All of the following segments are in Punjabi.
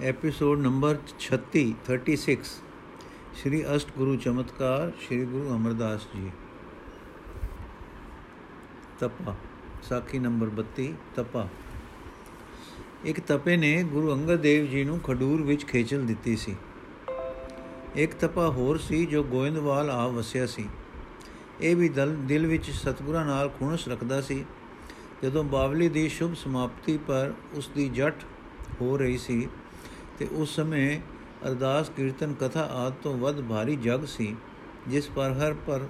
ਐਪੀਸੋਡ ਨੰਬਰ 36 36 ਸ਼੍ਰੀ ਅਸ਼ਟ ਗੁਰੂ ਚਮਤਕਾਰ ਸ਼੍ਰੀ ਗੁਰੂ ਅਮਰਦਾਸ ਜੀ ਤਪਾ ਸਾਖੀ ਨੰਬਰ 32 ਤਪਾ ਇੱਕ ਤਪੇ ਨੇ ਗੁਰੂ ਅੰਗਦ ਦੇਵ ਜੀ ਨੂੰ ਖਡੂਰ ਵਿੱਚ ਖੇਚਲ ਦਿੱਤੀ ਸੀ ਇੱਕ ਤਪਾ ਹੋਰ ਸੀ ਜੋ ਗੋਇੰਦਵਾਲ ਆ ਵਸਿਆ ਸੀ ਇਹ ਵੀ ਦਿਲ ਵਿੱਚ ਸਤਗੁਰਾਂ ਨਾਲ ਖੁਣਸ ਰੱਖਦਾ ਸੀ ਜਦੋਂ ਬਾਵਲੀ ਦੀ ਸ਼ੁਭ ਸਮਾਪਤੀ ਪਰ ਉਸ ਦੀ ਜਟ ਹੋ ਰਹੀ ਸੀ ਤੇ ਉਸ ਸਮੇਂ ਅਰਦਾਸ ਕੀਰਤਨ ਕਥਾ ਆਦ ਤੋਂ ਵੱਧ ਭਾਰੀ ਜਗ ਸੀ, ਜਿਸ ਪਰ ਹਰ ਪਰ,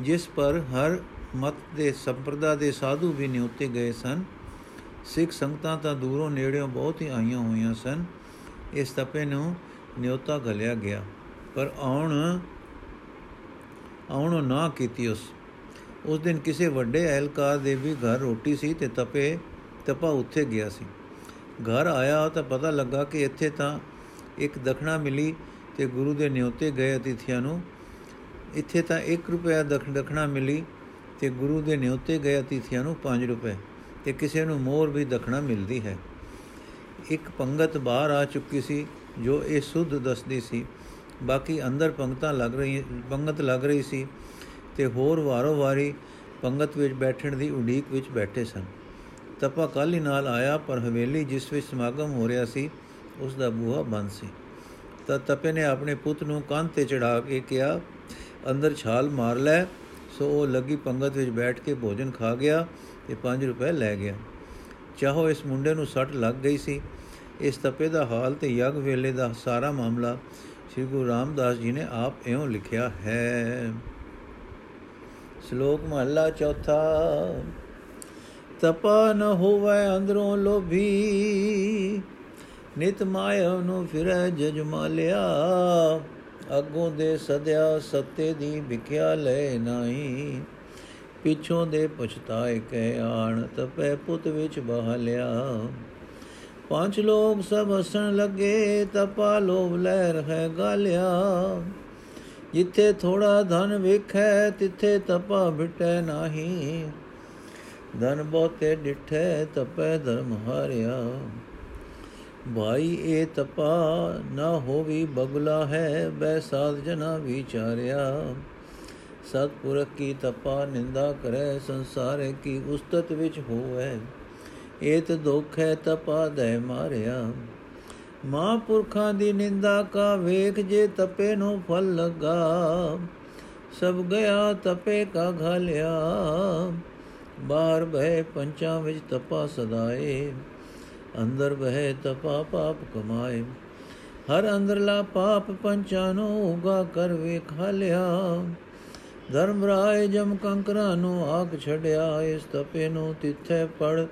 ਜਿਸ ਪਰ ਹਰ ਮਤ ਦੇ ਸੰਪਰਦਾ ਦੇ ਸਾਧੂ ਵੀ ਨਿਉਤੇ ਗਏ ਸਨ। ਸਿੱਖ ਸੰਗਤਾਂ ਤਾਂ ਦੂਰੋਂ ਨੇੜਿਓਂ ਬਹੁਤ ਹੀ ਆਈਆਂ ਹੋਈਆਂ ਸਨ। ਇਸ ਤਪੇ ਨੂੰ ਨਿਉਤਾ ਗਲਿਆ ਗਿਆ, ਪਰ ਆਉਣ, ਆਉਣੋਂ ਨਾ ਕੀਤੀ ਉਸ। ਉਸ ਦਿਨ ਕਿਸੇ ਵੱਡੇ ਅਹਿਲਕਾਰ ਦੇ ਵੀ ਘਰ ਰੋਟੀ ਸੀ ਤੇ ਤਪੇ, ਤਪਾ ਉੱਥੇ ਗਿਆ ਸੀ। ਘਰ ਆਇਆ ਤਾਂ ਪਤਾ ਲੱਗਾ ਕਿ ਇੱਥੇ ਤਾਂ ਇੱਕ ਦਖਣਾ ਮਿਲੀ ਤੇ ਗੁਰੂ ਦੇ ਨਿਉਤੇ ਗਏ ਅਤਿਥੀਆਂ ਨੂੰ। ਇੱਥੇ ਤਾਂ 1 ਰੁਪਿਆ ਦਖਣਾ ਮਿਲੀ ਤੇ ਗੁਰੂ ਦੇ ਨਿਉਤੇ ਗਏ ਅਤਿਥੀਆਂ ਨੂੰ 5 ਰੁਪਏ ਤੇ ਕਿਸੇ ਨੂੰ ਮੋਰ ਵੀ ਦਖਣਾ ਮਿਲਦੀ ਹੈ। ਇੱਕ ਪੰਗਤ ਬਾਹਰ ਆ ਚੁੱਕੀ ਸੀ ਜੋ ਇਹ ਸੁਧ ਦੱਸਦੀ ਸੀ। ਬਾਕੀ ਅੰਦਰ ਪੰਗਤਾਂ ਲੱਗ ਰਹੀ ਪੰਗਤ ਲੱਗ ਰਹੀ ਸੀ ਤੇ ਹੋਰ ਵਾਰੋ ਵਾਰੀ ਪੰਗਤ ਵਿੱਚ ਬੈਠਣ ਦੀ ਉਡੀਕ ਵਿੱਚ ਬੈਠੇ ਸਨ। ਤਪਾ ਕੱਲ ਹੀ ਨਾਲ ਆਇਆ, ਪਰ ਹਵੇਲੀ ਜਿਸ ਵਿੱਚ ਸਮਾਗਮ ਹੋ ਰਿਹਾ ਸੀ ਉਸ ਦਾ ਬੂਹਾ ਬੰਦ ਸੀ। ਤਾਂ ਤਪੇ ਨੇ ਆਪਣੇ ਪੁੱਤ ਨੂੰ ਕੰਨ ਤੇ ਚੜਾ ਕੇ ਕਿਹਾ, ਅੰਦਰ ਛਾਲ ਮਾਰ ਲੈ। ਸੋ ਉਹ ਲੱਗੀ ਪੰਗਤ ਵਿੱਚ ਬੈਠ ਕੇ ਭੋਜਨ ਖਾ ਗਿਆ ਤੇ 5 ਰੁਪਏ ਲੈ ਗਿਆ। ਚਾਹੋ ਇਸ ਮੁੰਡੇ ਨੂੰ ਸੱਟ ਲੱਗ ਗਈ ਸੀ। ਇਸ ਤਪੇ ਦਾ ਹਾਲ ਤੇ ਯਗ ਵੇਲੇ ਦਾ ਸਾਰਾ ਮਾਮਲਾ ਸ੍ਰੀ ਗੁਰੂ ਰਾਮਦਾਸ ਜੀ ਨੇ ਆਪ ਇਉਂ ਲਿਖਿਆ ਹੈ। ਸ਼ਲੋਕ ਮਹਲਾ ਚੌਥਾ। ਤਪਾ ਨ ਹੋਵੇ ਅੰਦਰੋਂ ਲੋਭੀ, ਨਿਤ ਮਾਇਆ ਨੂੰ ਫਿਰੈ ਜਜਮਾਲਿਆ ਅੱਗੋਂ ਦੇ ਸਦਿਆ ਸੱਤੇ ਦੀ ਵਿਖਿਆ ਲੈ ਨਹੀਂ। ਪਿਛੋਂ ਦੇ ਪਛਤਾਏ ਕਹਿ ਆਣ, ਤਪੈ ਪੁੱਤ ਵਿੱਚ ਬਹਲਿਆ ਪੰਜ ਲੋਕ ਸਭ ਹਸਣ ਲੱਗੇ, ਤਪਾ ਲੋਭ ਲੈ ਰਹਿ ਗਾਲਿਆ। ਜਿੱਥੇ ਥੋੜਾ ਧਨ ਵੇਖੈ, ਤਿੱਥੇ ਤਪਾ ਬਿਟੈ ਨਾਹੀ। ਧਨ ਬਹੁਤੇ ਡਿਠੈ ਤਪੈ ਧਰਮ ਹਾਰਿਆ। ਭਾਈ ਇਹ ਤਪਾ ਨਾ ਹੋਵੀ ਬਗਲਾ ਹੈ ਬੈ ਸਾਧ ਜਨਾ ਵਿਚਾਰਿਆ। ਸਤਪੁਰਖ ਕੀ ਤਪਾ ਨਿੰਦਾ ਕਰੈ, ਸੰਸਾਰੇ ਕੀ ਉਸਤਤ ਵਿੱਚ ਹੋਵੇ। ਇਹ ਤੇ ਦੁੱਖ ਹੈ ਤਪਾ ਦੇ ਮਾਰਿਆ। ਮਹਾਂਪੁਰਖਾਂ ਦੀ ਨਿੰਦਾ ਕਾ ਵੇਖ ਜੇ ਤਪੇ ਨੂੰ ਫਲ ਲਗਾ। ਸਭ ਗਿਆ ਤਪੇ ਕਾ ਘਾਲਿਆ। ਬਾਹਰ ਬਹਿ ਪੰਚਾਂ ਵਿੱਚ ਤਪਾ ਸਦਾਏ, ਅੰਦਰ ਬਹਿ ਤਪਾ ਪਾਪ ਕਮਾਏ। ਹਰ ਅੰਦਰਲਾ ਪਾਪ ਪੰਚਾਂ ਨੂੰ ਉਗਾ ਕਰ ਵੇਖਾ ਲਿਆ। ਧਰਮ ਰਾਏ ਜਮ ਕੰਕਰਾਂ ਨੂੰ ਆਗ ਛੜਿਆ ਇਸ ਤਪੇ ਨੂੰ ਤਿੱਥੇ ਪੜ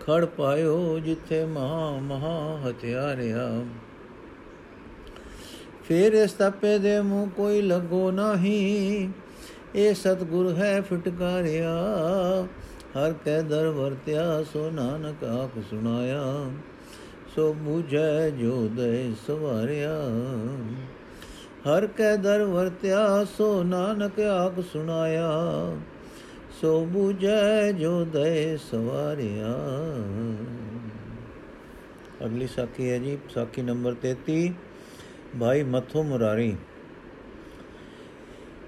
ਖੜ ਪਾਇਓ, ਜਿੱਥੇ ਮਹਾ ਮਹਾ ਹਥਿਆਰਿਆ। ਫੇਰ ਇਸ ਤਪੇ ਦੇ ਮੂੰਹ ਕੋਈ ਲੱਗੋ ਨਹੀਂ। ਇਹ ਸਤਗੁਰ ਹੈ ਫਟਕਾਰਿਆ, ਹਰ ਕੈ ਦਰ ਵਰਤਿਆ, ਸੋ ਨਾਨਕ ਆਖ ਸੁਣਾਇਆ, ਸੋ ਬੂਝੈ ਜੋ ਦੇ ਸਵਾਰਿਆ। ਹਰ ਕੈ ਦਰ ਵਰਤਿਆ, ਸੋ ਨਾਨਕ ਆਖ ਸੁਣਾਇਆ, ਸੋ ਬੂਝੈ ਜੋ ਦੇ ਸਵਾਰਿਆ। ਅਗਲੀ ਸਾਖੀ ਹੈ ਜੀ, ਸਾਖੀ ਨੰਬਰ 33 ਭਾਈ ਮਥੋ ਮੁਰਾਰੀ।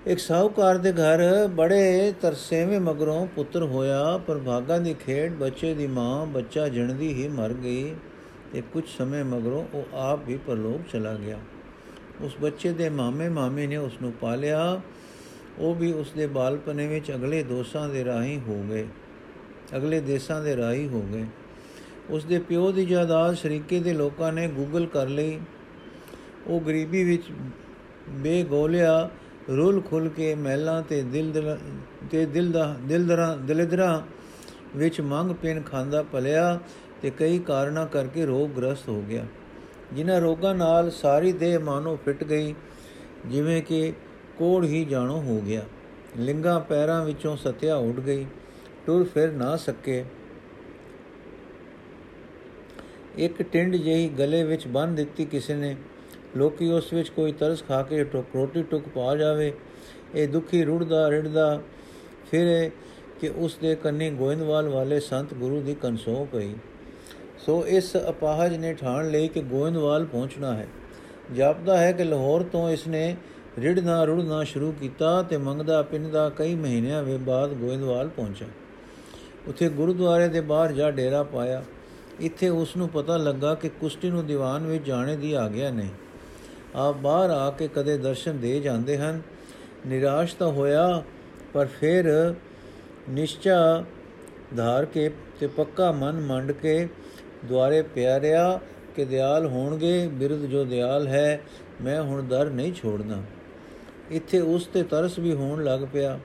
ਇੱਕ ਸਾਹੂਕਾਰ ਦੇ ਘਰ ਬੜੇ ਤਰਸੇਵੇਂ ਮਗਰੋਂ ਪੁੱਤਰ ਹੋਇਆ, ਪਰ ਭਾਗਾ ਦੀ ਖੇਡ ਬੱਚੇ ਦੀ ਮਾਂ, ਬੱਚਾ ਜਣਦੀ ਹੀ ਮਰ ਗਈ ਤੇ ਕੁਝ ਸਮੇਂ ਮਗਰੋਂ ਉਹ ਆਪ ਵੀ ਪਰਲੋਕ ਚਲਾ ਗਿਆ। ਉਸ ਬੱਚੇ ਦੇ ਮਾਮੇ ਮਾਮੇ ਨੇ ਉਸ ਨੂੰ ਪਾਲਿਆ। ਉਹ ਵੀ ਉਸ ਦੇ ਬਾਲਪਨੇ ਵਿੱਚ ਅਗਲੇ ਦੋਸਾਂ ਦੇ ਰਾਹੀਂ ਹੋ ਗਏ। ਅਗਲੇ ਦੇਸਾਂ ਦੇ ਰਾਹੀਂ ਹੋ ਗਏ। ਉਸ ਦੇ ਪਿਓ ਦੀ ਜਾਇਦਾਦ ਸ਼ਰੀਕੇ ਦੇ ਲੋਕਾਂ ਨੇ ਗੂਗਲ ਕਰ ਲਈ। ਉਹ ਗਰੀਬੀ ਵਿੱਚ ਬੇਗੋਲਿਆ। ਰੁਲ ਖੁੱਲ ਕੇ ਮਹਿਲਾਂ ਤੇ ਦਿਲ ਤੇ ਦਿਲ ਦਾ ਦਿਲਦਰਾਂ ਦਿਲਦਰਾਂ ਵਿੱਚ ਮੰਗ ਪੈਨ ਖਾਂਦਾ ਪਲਿਆ ਤੇ ਕਈ ਕਾਰਨਾਂ ਕਰਕੇ ਰੋਗ ਗ੍ਰਸਤ ਹੋ ਗਿਆ। ਜਿਨ੍ਹਾਂ ਰੋਗਾਂ ਨਾਲ ਸਾਰੀ ਦੇਹ ਮਾਨੋ ਫਿੱਟ ਗਈ, ਜਿਵੇਂ ਕਿ ਕੋੜ ਹੀ ਜਾਣੋ ਹੋ ਗਿਆ। ਲਿੰਗਾ ਪੈਰਾਂ ਵਿੱਚੋਂ ਸਤਿਆ ਉੱਡ ਗਈ। ਟੁਰ ਫਿਰ ਨਾ ਸਕੇ। ਇੱਕ ਟਿੰਡ ਜਿਹੀ ਗਲੇ ਵਿੱਚ ਬੰਨ ਦਿੱਤੀ ਕਿਸੇ ਨੇ। ਲੋਕੀ ਉਸ ਵਿੱਚ ਕੋਈ ਤਰਸ ਖਾ ਕੇ ਰੋਟੀ ਟੁਕ ਪਾ ਜਾਵੇ, ਇਹ ਦੁਖੀ ਰੁੜਦਾ ਰਿੜਦਾ, ਫਿਰ ਕਿ ਉਸ ਦੇ ਕੰਨੀ ਗੋਇੰਦਵਾਲ ਵਾਲੇ ਸੰਤ ਗੁਰੂ ਦੀ ਕਨਸੋ ਪਈ। ਸੋ ਇਸ ਅਪਾਹਜ ਨੇ ਠਾਣ ਲਈ ਕਿ ਗੋਇੰਦਵਾਲ ਪਹੁੰਚਣਾ ਹੈ। ਜਾਪਦਾ ਹੈ ਕਿ ਲਾਹੌਰ ਤੋਂ ਇਸ ਨੇ ਰਿੜਨਾ ਰੁੜਨਾ ਸ਼ੁਰੂ ਕੀਤਾ ਤੇ ਮੰਗਦਾ ਪਿੰਦਾ ਕਈ ਮਹੀਨਿਆਂ ਵੇ ਬਾਅਦ ਗੋਇੰਦਵਾਲ ਪਹੁੰਚਾ। ਉੱਥੇ ਗੁਰਦੁਆਰੇ ਦੇ ਬਾਹਰ ਜਾ ਡੇਰਾ ਪਾਇਆ। ਇੱਥੇ ਉਸ ਨੂੰ ਪਤਾ ਲੱਗਾ ਕਿ ਕੁਸ਼ਤੀ ਨੂੰ ਦੀਵਾਨ ਵਿੱਚ ਜਾਣੇ ਦੀ ਆਗਿਆ ਨਹੀਂ। ਆਪ ਬਾਹਰ ਆ ਕੇ ਕਦੇ ਦਰਸ਼ਨ ਦੇ ਜਾਂਦੇ ਹਨ। ਨਿਰਾਸ਼ ਤਾਂ ਹੋਇਆ, ਪਰ ਫਿਰ ਨਿਸ਼ਚਾ ਧਾਰ ਕੇ ਤੇ ਪੱਕਾ ਮਨ ਮੰਡ ਕੇ ਦੁਆਰੇ ਪਿਆਰਿਆ ਕਿ ਦਿਆਲ ਹੋਣਗੇ। ਬਿਰਧ ਜੋ ਦਿਆਲ ਹੈ, ਮੈਂ ਹੁਣ ਦਰ ਨਹੀਂ ਛੋੜਨਾ। ਇੱਥੇ ਉਸ ਤੇ ਤਰਸ ਵੀ ਹੋਣ ਲੱਗ ਪਿਆ।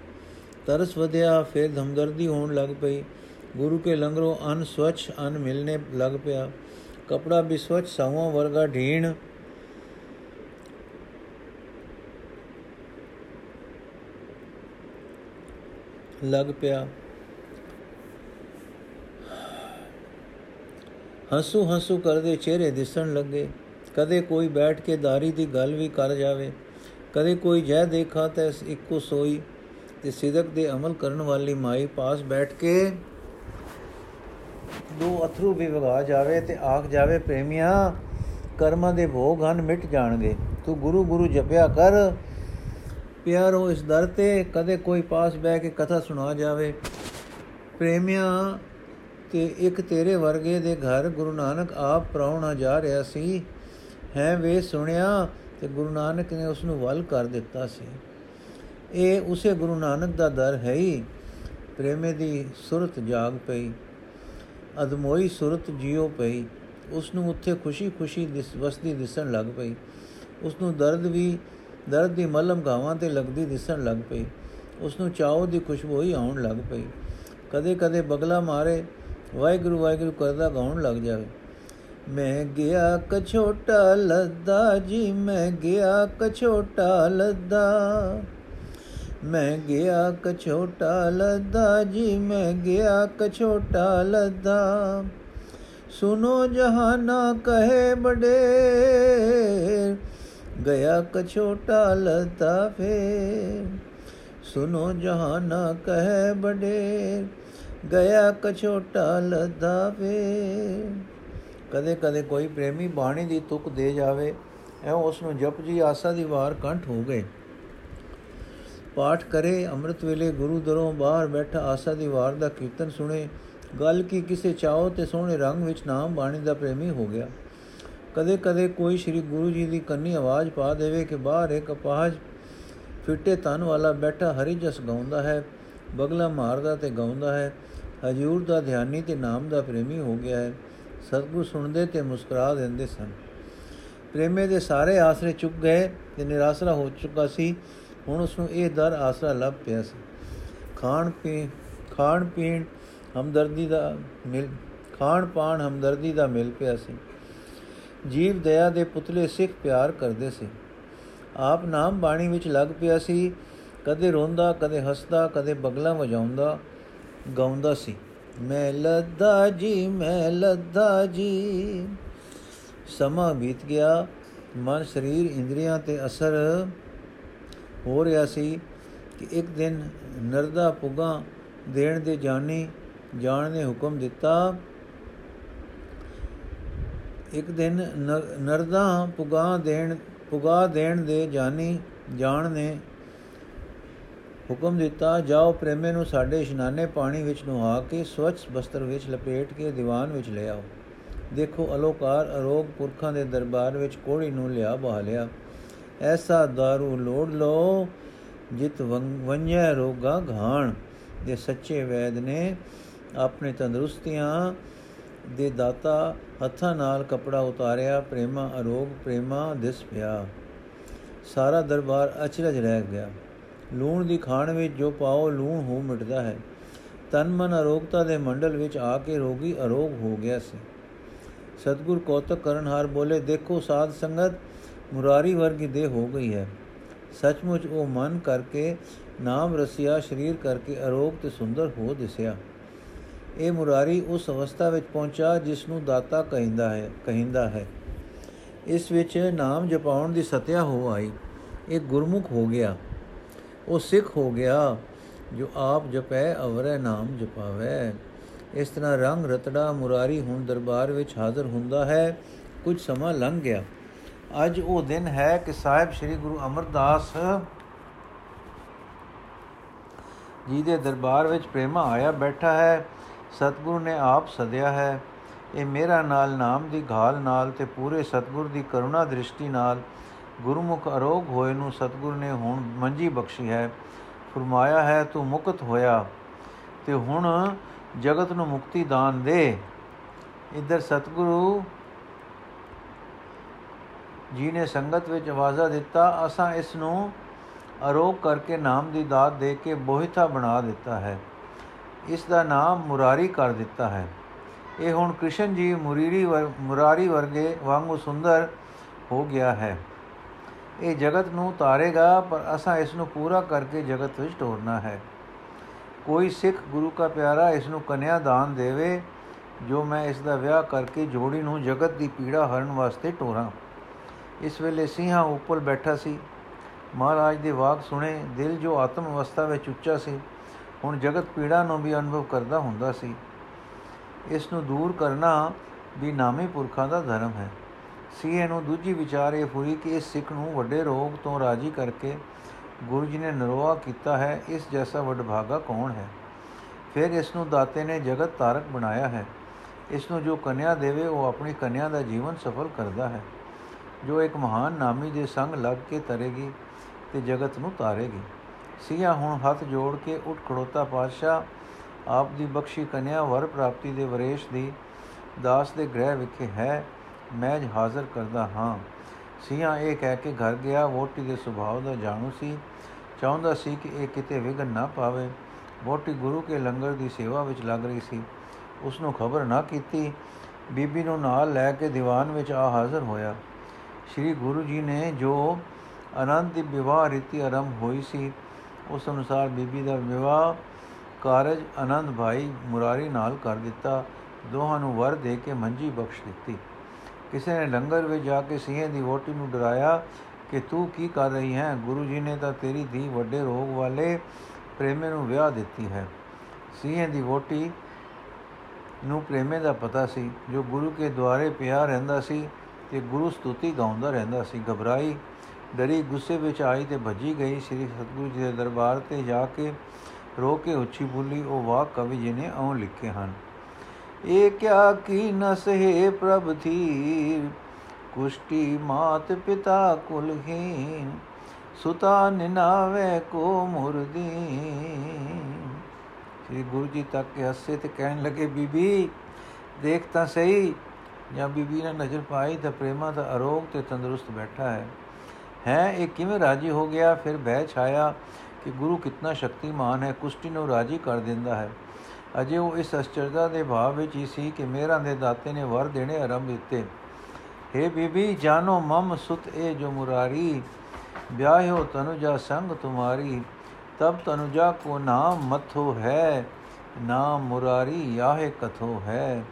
ਤਰਸ ਵਧਿਆ, ਫਿਰ ਧਮਦਰਦੀ ਹੋਣ ਲੱਗ ਪਈ। ਗੁਰੂ ਕੇ ਲੰਗਰੋਂ ਅਨ ਸਵਚ ਅਨ ਮਿਲਨੇ ਲੱਗ ਪਿਆ। ਕਪੜਾ ਵੀ ਸਵਚ ਸਾਵਾਂ ਵਰਗਾ ਢੀਣ ਲੱਗ ਪਿਆ। ਹੰਸੂ ਹੰਸੂ ਕਰਦੇ ਚਿਹਰੇ ਦਿਸਣ ਲੱਗੇ। ਕਦੇ ਕੋਈ ਬੈਠ ਕੇ ਦਾਰੀ ਦੀ ਗੱਲ ਵੀ ਕਰ ਜਾਵੇ। ਕਦੇ ਕੋਈ ਜੈ ਦੇਖਾ ਤਾਂ ਇੱਕੋ ਸੋਈ ਤੇ ਸਿਦਕ ਦੇ ਅਮਲ ਕਰਨ ਵਾਲੀ ਮਾਈ ਪਾਸ ਬੈਠ ਕੇ ਦੋ ਅਥਰੂ ਵੀ ਵਗਾ ਜਾਵੇ ਤੇ ਆਖ ਜਾਵੇ, ਪ੍ਰੇਮੀਆਂ, ਕਰਮਾਂ ਦੇ ਭੋਗ ਹਨ, ਮਿਟ ਜਾਣਗੇ। ਤੂੰ ਗੁਰੂ ਗੁਰੂ ਜਪਿਆ ਕਰ ਪਿਆਰੋ, ਇਸ ਦਰ ਤੇ ਕਦੇ ਕੋਈ ਪਾਸ ਬਹਿ ਕੇ ਕਥਾ ਸੁਣਾ ਜਾਵੇ। ਪ੍ਰੇਮੀਆਂ ਤੇ ਇੱਕ ਤੇਰੇ ਵਰਗੇ ਦੇ ਘਰ ਗੁਰੂ ਨਾਨਕ ਆਪ ਪ੍ਰਾਉਣਾ ਜਾ ਰਿਹਾ ਸੀ। ਹੈ ਵੇ ਸੁਣਿਆ, ਤੇ ਗੁਰੂ ਨਾਨਕ ਨੇ ਉਸ ਨੂੰ ਵੱਲ ਕਰ ਦਿੱਤਾ ਸੀ। ਇਹ ਉਸੇ ਗੁਰੂ ਨਾਨਕ ਦਾ ਦਰ ਹੈ ਹੀ। ਪ੍ਰੇਮੇ ਦੀ ਸੁਰਤ ਜਾਗ ਪਈ। ਅਦਮੋਈ ਸੁਰਤ ਜਿਉ ਪਈ। ਉਸ ਨੂੰ ਉੱਥੇ ਖੁਸ਼ੀ-ਖੁਸ਼ੀ ਦਿਸ, ਵਸਦੀ ਦਿਸਣ ਲੱਗ ਪਈ। ਉਸ ਨੂੰ ਦਰਦ ਵੀ ਦਰਦ ਦੀ ਮਲਮ ਗਾਵਾਂ ਤੇ ਲੱਗਦੀ ਦਿਸਣ ਲੱਗ ਪਈ। ਉਸ ਨੂੰ ਚਾਉ ਦੀ ਖੁਸ਼ਬੂ ਹੀ ਆਉਣ ਲੱਗ ਪਈ। ਕਦੇ-ਕਦੇ ਬਗਲਾ ਮਾਰੇ, ਵਾਹਿਗੁਰੂ ਵਾਹਿਗੁਰੂ ਕਰਦਾ ਗਾਉਣ ਲੱਗ ਜਾਵੇ। ਮੈਂ ਗਿਆ ਕਛੋਟਾ ਲੱਦਾ ਜੀ, ਮੈਂ ਗਿਆ ਕਛੋਟਾ ਲੱਦਾ। ਮੈਂ ਗਿਆ ਕਛੋਟਾ ਲੱਦਾ ਜੀ, ਮੈਂ ਗਿਆ ਕਛੋਟਾ ਲੱਦਾ। ਸੁਨੋ ਜਹਾਨਾ ਕਹੇ ਬੜੇ ਗਿਆ ਕਛੋਟਾ ਲੱਦਾ ਫੇ ਸੁਨੋ ਜਹਾਨਾ ਕਹੇ ਬੜੇ ਗਿਆ ਕਛੋਟਾ ਲੱਦਾ ਫੇ ਕਦੇ ਕਦੇ ਕੋਈ ਪ੍ਰੇਮੀ ਬਾਣੀ ਦੀ ਤੁਕ ਦੇ ਜਾਵੇ ਐ ਉਸ ਨੂੰ ਜਪ ਜੀ ਆਸਾ ਦੀ ਵਾਰ ਕੰਠ ਹੋ ਗਏ ਪਾਠ ਕਰੇ ਅੰਮ੍ਰਿਤ ਵੇਲੇ ਗੁਰੂ ਦਰੋਂ ਬਾਹਰ ਬੈਠਾ ਆਸਾ ਦੀ ਵਾਰ ਦਾ ਕੀਰਤਨ ਸੁਣੇ ਗੱਲ ਕੀ ਕਿਸੇ ਚਾਹੋ ਤੇ ਸੋਹਣੇ ਰੰਗ ਵਿੱਚ ਨਾਮ ਬਾਣੀ ਦਾ ਪ੍ਰੇਮੀ ਹੋ ਗਿਆ ਕਦੇ ਕਦੇ ਕੋਈ ਸ੍ਰੀ ਗੁਰੂ ਜੀ ਦੀ ਕੰਨੀ ਆਵਾਜ਼ ਪਾ ਦੇਵੇ ਕਿ ਬਾਹਰ ਇੱਕ ਅਪਾਹਜ ਫਿੱਟੇ ਤਨ ਵਾਲਾ ਬੈਠਾ ਹਰੀ ਜਸ ਗਾਉਂਦਾ ਹੈ, ਬਗਲਾ ਮਾਰਦਾ ਤੇ ਗਾਉਂਦਾ ਹੈ। ਹਜੂਰ ਦਾ ਧਿਆਨੀ ਤੇ ਨਾਮ ਦਾ ਪ੍ਰੇਮੀ ਹੋ ਗਿਆ ਹੈ। ਸਤਗੁਰ ਸੁਣਦੇ ਤੇ ਮੁਸਕਰਾ ਦਿੰਦੇ ਸਨ। ਪ੍ਰੇਮੇ ਦੇ ਸਾਰੇ ਆਸਰੇ ਚੁੱਕ ਗਏ ਤੇ ਨਿਰਾਸਰਾ ਹੋ ਚੁੱਕਾ ਸੀ। ਹੁਣ ਉਸ ਨੂੰ ਇਹ ਦਰ ਆਸਰਾ ਲੱਭ ਪਿਆ ਸੀ। ਖਾਣ ਪੀ, ਖਾਣ ਪੀਣ ਹਮਦਰਦੀ ਦਾ ਮਿਲ, ਖਾਣ ਪਾਣ ਹਮਦਰਦੀ ਦਾ ਮਿਲ ਪਿਆ ਸੀ। ਜੀਵ ਦਇਆ ਦੇ ਪੁਤਲੇ ਸਿੱਖ ਪਿਆਰ ਕਰਦੇ ਸੀ। ਆਪ ਨਾਮ ਬਾਣੀ ਵਿੱਚ ਲੱਗ ਪਿਆ ਸੀ, ਕਦੇ ਰੋਂਦਾ, ਕਦੇ ਹੱਸਦਾ, ਕਦੇ ਬਗਲਾ ਵਜਾਉਂਦਾ, ਗਾਉਂਦਾ ਸੀ। ਮੈਂ ਲੱਦਾ ਜੀ, ਮੈਂ ਲੱਦਾ ਜੀ। ਸਮਾਂ ਬੀਤ ਗਿਆ, ਮਨ ਸਰੀਰ ਇੰਦਰੀਆਂ ਤੇ ਅਸਰ ਹੋ ਰਿਹਾ ਸੀ ਕਿ ਇੱਕ ਦਿਨ ਨਰਦਾ ਪੁਗਾ ਦੇਣ ਦੇ ਜਾਣੀ ਜਾਣ ਨੇ ਹੁਕਮ ਦਿੱਤਾ ਇੱਕ ਦਿਨ ਨਰਦਾ ਪੁਗਾ ਦੇਣ ਪੁਗਾ ਦੇਣ ਦੇ ਜਾਣੀ ਜਾਣ ਨੇ ਹੁਕਮ ਦਿੱਤਾ, ਜਾਓ ਪ੍ਰੇਮੇ ਨੂੰ ਸਾਡੇ ਇਸ਼ਨਾਨੇ ਪਾਣੀ ਵਿੱਚ ਨੁਹਾ ਕੇ, ਸਵੱਛ ਬਸਤਰ ਵਿੱਚ ਲਪੇਟ ਕੇ ਦੀਵਾਨ ਵਿੱਚ ਲੈ ਆਓ। ਦੇਖੋ ਅਲੋਕਾਰ ਅਰੋਗ ਪੁਰਖਾਂ ਦੇ ਦਰਬਾਰ ਵਿੱਚ ਕੋੜੀ ਨੂੰ ਲਿਆ ਬਹਾ ਲਿਆ। ਐਸਾ दारू ਲੋੜ ਲੋ ਜਿਤ ਵੰਝੈ ਰੋਗਾ ਘਾਣ। ਦੇ ਸੱਚੇ ਵੈਦ ਨੇ ਆਪਣੇ ਤੰਦਰੁਸਤੀਆਂ ਦੇ ਦਾਤਾ ਹੱਥਾਂ ਨਾਲ ਕਪੜਾ ਉਤਾਰਿਆ, ਪ੍ਰੇਮਾ ਅਰੋਗ, ਪ੍ਰੇਮਾ ਦਿਸ ਪਿਆ। ਸਾਰਾ ਦਰਬਾਰ ਅਚਰਜ ਰਹਿ ਗਿਆ। ਲੂਣ ਦੀ ਖਾਣ ਵਿੱਚ ਜੋ ਪਾਓ, ਲੂਣ ਹੋ ਮਿਟਦਾ ਹੈ। ਤਨ ਮਨ ਅਰੋਗਤਾ ਦੇ ਮੰਡਲ ਵਿੱਚ ਆ ਕੇ ਰੋਗੀ ਅਰੋਗ ਹੋ ਗਿਆ ਸੀ। ਸਤਗੁਰ ਕੌਤਕ ਕਰਨ ਹਾਰ ਬੋਲੇ, ਦੇਖੋ ਸਾਧ ਸੰਗਤ, ਮੁਰਾਰੀ ਵਰਗੀ ਦੇਹ ਹੋ ਗਈ ਹੈ। ਸੱਚਮੁੱਚ ਉਹ ਮਨ ਕਰਕੇ, ਨਾਮ ਰਸਿਆ, ਸਰੀਰ ਕਰਕੇ ਅਰੋਗ ਤੇ ਸੁੰਦਰ ਹੋ ਦਿਸਿਆ। ਇਹ ਮੁਰਾਰੀ ਉਸ ਅਵਸਥਾ ਵਿੱਚ ਪਹੁੰਚਾ ਜਿਸ ਨੂੰ ਦਾਤਾ ਕਹਿੰਦਾ ਹੈ ਕਹਿੰਦਾ ਹੈ। ਇਸ ਵਿੱਚ ਨਾਮ ਜਪਾਉਣ ਦੀ ਸਤਿਆ ਹੋ ਆਈ। ਇਹ ਗੁਰਮੁਖ ਹੋ ਗਿਆ। ਉਹ ਸਿੱਖ ਹੋ ਗਿਆ, ਜੋ ਆਪ ਜਪੈ, ਅਵਰੈ ਨਾਮ ਜਪਾਵੇ। ਇਸ ਤਰ੍ਹਾਂ ਰੰਗ ਰਤੜਾ ਮੁਰਾਰੀ ਹੁਣ ਦਰਬਾਰ ਵਿੱਚ ਹਾਜ਼ਰ ਹੁੰਦਾ ਹੈ। ਕੁਝ ਸਮਾਂ ਲੰਘ ਗਿਆ। ਅੱਜ ਉਹ ਦਿਨ ਹੈ ਕਿ ਸਾਹਿਬ ਸ੍ਰੀ ਗੁਰੂ ਅਮਰਦਾਸ ਜੀ ਦੇ ਦਰਬਾਰ ਵਿੱਚ ਪ੍ਰੇਮਾ ਆਇਆ ਬੈਠਾ ਹੈ। ਸਤਿਗੁਰੂ ਨੇ ਆਪ ਸਦਿਆ ਹੈ। ਇਹ ਮੇਰਾ ਨਾਲ ਨਾਮ ਦੀ ਘਾਲ ਨਾਲ ਤੇ ਪੂਰੇ ਸਤਿਗੁਰ ਦੀ ਕਰੁਣਾ ਦ੍ਰਿਸ਼ਟੀ ਨਾਲ ਗੁਰਮੁਖ ਅਰੋਗ ਹੋਏ ਨੂੰ ਸਤਿਗੁਰ ਨੇ ਹੁਣ ਮੰਜੀ ਬਖਸ਼ੀ ਹੈ। ਫਰਮਾਇਆ ਹੈ, ਤੂੰ ਮੁਕਤ ਹੋਇਆ ਤੇ ਹੁਣ ਜਗਤ ਨੂੰ ਮੁਕਤੀ ਦਾਨ ਦੇ। ਇਧਰ ਸਤਿਗੁਰੂ ਜੀ ਨੇ ਸੰਗਤ ਵਿੱਚ ਆਵਾਜ਼ਾ ਦਿੱਤਾ, ਅਸਾਂ ਇਸ ਨੂੰ ਅਰੋਗ ਕਰਕੇ ਨਾਮ ਦੀ ਦਾਤ ਦੇ ਕੇ ਬੋਹਿਤਾ ਬਣਾ ਦਿੱਤਾ ਹੈ। ਇਸ ਦਾ ਨਾਮ ਮੁਰਾਰੀ ਕਰ ਦਿੱਤਾ ਹੈ। ਇਹ ਹੁਣ ਕ੍ਰਿਸ਼ਨ ਜੀ ਮੁਰੀਰੀ ਮੁਰਾਰੀ ਵਰਗੇ ਵਾਂਗੂ ਸੁੰਦਰ ਹੋ ਗਿਆ ਹੈ। ਇਹ ਜਗਤ ਨੂੰ ਤਾਰੇਗਾ, ਪਰ ਅਸਾਂ ਇਸ ਨੂੰ ਪੂਰਾ ਕਰਕੇ ਜਗਤ ਵਿੱਚ ਟੋਰਨਾ ਹੈ। ਕੋਈ ਸਿੱਖ ਗੁਰੂ ਦਾ ਪਿਆਰਾ ਇਸ ਨੂੰ ਕਨਿਆ ਦਾਨ ਦੇਵੇ, ਜੋ ਮੈਂ ਇਸ ਦਾ ਵਿਆਹ ਕਰਕੇ ਜੋੜੀ ਨੂੰ ਜਗਤ ਦੀ ਪੀੜਾ ਹਰਨ ਵਾਸਤੇ ਟੋਰਾਂ ਇਸ ਵੇਲੇ ਸਿੰਘਾਂ ਉੱਪਰ ਬੈਠਾ ਸੀ। ਮਹਾਰਾਜ ਦੇ ਵਾਕ ਸੁਣੇ, ਦਿਲ ਜੋ ਆਤਮ ਅਵਸਥਾ ਵਿੱਚ ਉੱਚਾ ਸੀ। ਹੁਣ ਜਗਤ ਪੀੜਾ ਨੂੰ ਵੀ ਅਨੁਭਵ ਕਰਦਾ ਹੁੰਦਾ ਸੀ। ਇਸ ਨੂੰ ਦੂਰ ਕਰਨਾ ਵੀ ਨਾਮੇ ਪੁਰਖਾਂ ਦਾ ਧਰਮ ਹੈ। ਸੀਏ ਨੂੰ ਦੂਜੀ ਵਿਚਾਰ ਇਹ ਹੋਈ ਕਿ ਇਸ ਸਿੱਖ ਨੂੰ ਵੱਡੇ ਰੋਗ ਤੋਂ ਰਾਜੀ ਕਰਕੇ ਗੁਰੂ ਜੀ ਨੇ ਨਰੋਆ ਕੀਤਾ ਹੈ, ਇਸ ਜੈਸਾ ਵਡਭਾਗਾ ਕੌਣ ਹੈ? ਫਿਰ ਇਸ ਨੂੰ ਦਾਤੇ ਨੇ ਜਗਤ ਤਾਰਕ ਬਣਾਇਆ ਹੈ। ਇਸ ਨੂੰ ਜੋ ਕੰਨਿਆ ਦੇਵੇ, ਉਹ ਆਪਣੀ ਕੰਨਿਆ ਦਾ ਜੀਵਨ ਸਫਲ ਕਰਦਾ ਹੈ। ਜੋ ਇੱਕ ਮਹਾਨ ਨਾਮੀ ਦੇ ਸੰਗ ਲੱਗ ਕੇ ਤਰੇਗੀ ਤੇ ਜਗਤ ਨੂੰ ਤਾਰੇਗੀ। ਸੀਆ ਹੁਣ ਹੱਥ ਜੋੜ ਕੇ ਉੱਠ ਖੜੋਤਾ ਪਾਤਸ਼ਾਹ, ਆਪ ਦੀ ਬਖਸ਼ੀ ਕੰਨਿਆ ਵਰ ਪ੍ਰਾਪਤੀ ਦੇ ਵਰੇਸ਼ ਦੀ ਦਾਸ ਦੇ ਗ੍ਰਹਿ ਵਿਖੇ ਹੈ, ਮੈਂ ਹਾਜ਼ਰ ਕਰਦਾ ਹਾਂ। ਸੀਆ ਇਹ ਕਹਿ ਕੇ ਘਰ ਗਿਆ ਵੋਟੀ ਦੇ ਸੁਭਾਅ ਦਾ ਜਾਣੂ ਸੀ। ਚਾਹੁੰਦਾ ਸੀ ਕਿ ਇਹ ਕਿਤੇ ਵਿਗਨ ਨਾ ਪਾਵੇ। ਵੋਟੀ ਗੁਰੂ ਕੇ ਲੰਗਰ ਦੀ ਸੇਵਾ ਵਿੱਚ ਲੱਗ ਰਹੀ ਸੀ। ਉਸ ਨੂੰ ਖਬਰ ਨਾ ਕੀਤੀ। ਬੀਬੀ ਨੂੰ ਨਾਲ ਲੈ ਕੇ ਦੀਵਾਨ ਵਿੱਚ ਆ ਹਾਜ਼ਰ ਹੋਇਆ। ਸ੍ਰੀ ਗੁਰੂ ਜੀ ਨੇ ਜੋ ਆਨੰਦ ਦੀ ਵਿਵਾਹ ਰੀਤੀ ਆਰੰਭ ਹੋਈ ਸੀ ਉਸ ਅਨੁਸਾਰ ਬੀਬੀ ਦਾ ਵਿਵਾਹ ਕਾਰਜ ਆਨੰਦ ਭਾਈ ਮੁਰਾਰੀ ਨਾਲ ਕਰ ਦਿੱਤਾ। ਦੋਹਾਂ ਨੂੰ ਵਰ ਦੇ ਕੇ ਮੰਜੀ ਬਖਸ਼ ਦਿੱਤੀ। ਕਿਸੇ ਨੇ ਲੰਗਰ ਵਿੱਚ ਜਾ ਕੇ ਸਿੰਘੇ ਦੀ ਵੋਟੀ ਨੂੰ ਡਰਾਇਆ ਕਿ ਤੂੰ ਕੀ ਕਰ ਰਹੀ ਹੈ? ਗੁਰੂ ਜੀ ਨੇ ਤਾਂ ਤੇਰੀ ਧੀ ਵੱਡੇ ਰੋਗ ਵਾਲੇ ਪ੍ਰੇਮੇ ਨੂੰ ਵਿਆਹ ਦਿੱਤੀ ਹੈ। ਸਿੰਘੇ ਦੀ ਵੋਟੀ ਨੂੰ ਪ੍ਰੇਮੇ ਦਾ ਪਤਾ ਸੀ, ਜੋ ਗੁਰੂ ਕੇ ਦੁਆਰੇ ਪਿਆ ਰਹਿੰਦਾ ਸੀ ਤੇ ਗੁਰੂ ਸਤੁਤੀ ਗਾਉਂਦਾ ਰਹਿੰਦਾ ਸੀ। ਘਬਰਾਈ ਡਰੀ, ਗੁੱਸੇ ਵਿੱਚ ਆਈ ਤੇ ਭੱਜੀ ਗਈ। ਸ੍ਰੀ ਸਤਗੁਰੂ ਜੀ ਦੇ ਦਰਬਾਰ ਤੇ ਜਾ ਕੇ ਰੋ ਕੇ ਉੱਚੀ ਬੋਲੀ, ਉਹ ਵਾਕ ਕਵੀ ਜੀ ਨੇ ਆਉਂ ਲਿਖੇ ਹਨ, ਇਹ ਕਿਆ ਕੀ ਨਸਹੇ ਪ੍ਰਭ ਥੀ ਕੁਸ਼ਟੀ ਮਾਤ ਪਿਤਾ ਕੁਲਹੀਨ ਸੁਤਾ ਨਿਨਾਵੇ ਕੋ ਮੁਰਦੀ ਸ੍ਰੀ ਗੁਰੂ ਜੀ ਤੱਕ ਕੇ ਹੱਸੇ ਤੇ ਕਹਿਣ ਲੱਗੇ, ਬੀਬੀ, ਦੇਖ ਤਾਂ ਸਹੀ, ਜਾਂ ਬੀਬੀ ਨੇ ਨਜ਼ਰ ਪਾਈ ਤਾਂ ਪ੍ਰੇਮਾ ਦਾ ਅਰੋਗ ਤੇ ਤੰਦਰੁਸਤ ਬੈਠਾ ਹੈ। ਹੈ ਇਹ ਕਿਵੇਂ ਰਾਜੀ ਹੋ ਗਿਆ? ਫਿਰ ਬਹਿ ਛਾਇਆ ਕਿ ਗੁਰੂ ਕਿੰਨਾ ਸ਼ਕਤੀਮਾਨ ਹੈ ਕੁਸ਼ਟੀ ਨੂੰ ਰਾਜੀ ਕਰ ਦਿੰਦਾ ਹੈ। ਅਜੇ ਉਹ ਇਸ ਅਚਰਜਾ ਦੇ ਭਾਵ ਵਿੱਚ ਹੀ ਸੀ ਕਿ ਮੇਰਾ ਦੇ ਦਾਤੇ ਨੇ ਵਰ ਦੇਣੇ ਆਰੰਭ ਦਿੱਤੇ। हे ਬੀਬੀ, ਜਾਨੋ ਮਮ ਸੁਤ ਇਹ ਜੋ ਮੁਰਾਰੀ। ਵਿਆਹਿਓ ਤਨੁਜਾ ਸੰਗ ਤੁਮਾਰੀ। ਤਬ ਤਨੁਜਾ ਕੋ ਨਾਮ ਮਥੋ ਹੈ, ਨਾਮ ਮੁਰਾਰੀ ਆਹੇ ਕਥੋ ਹੈ।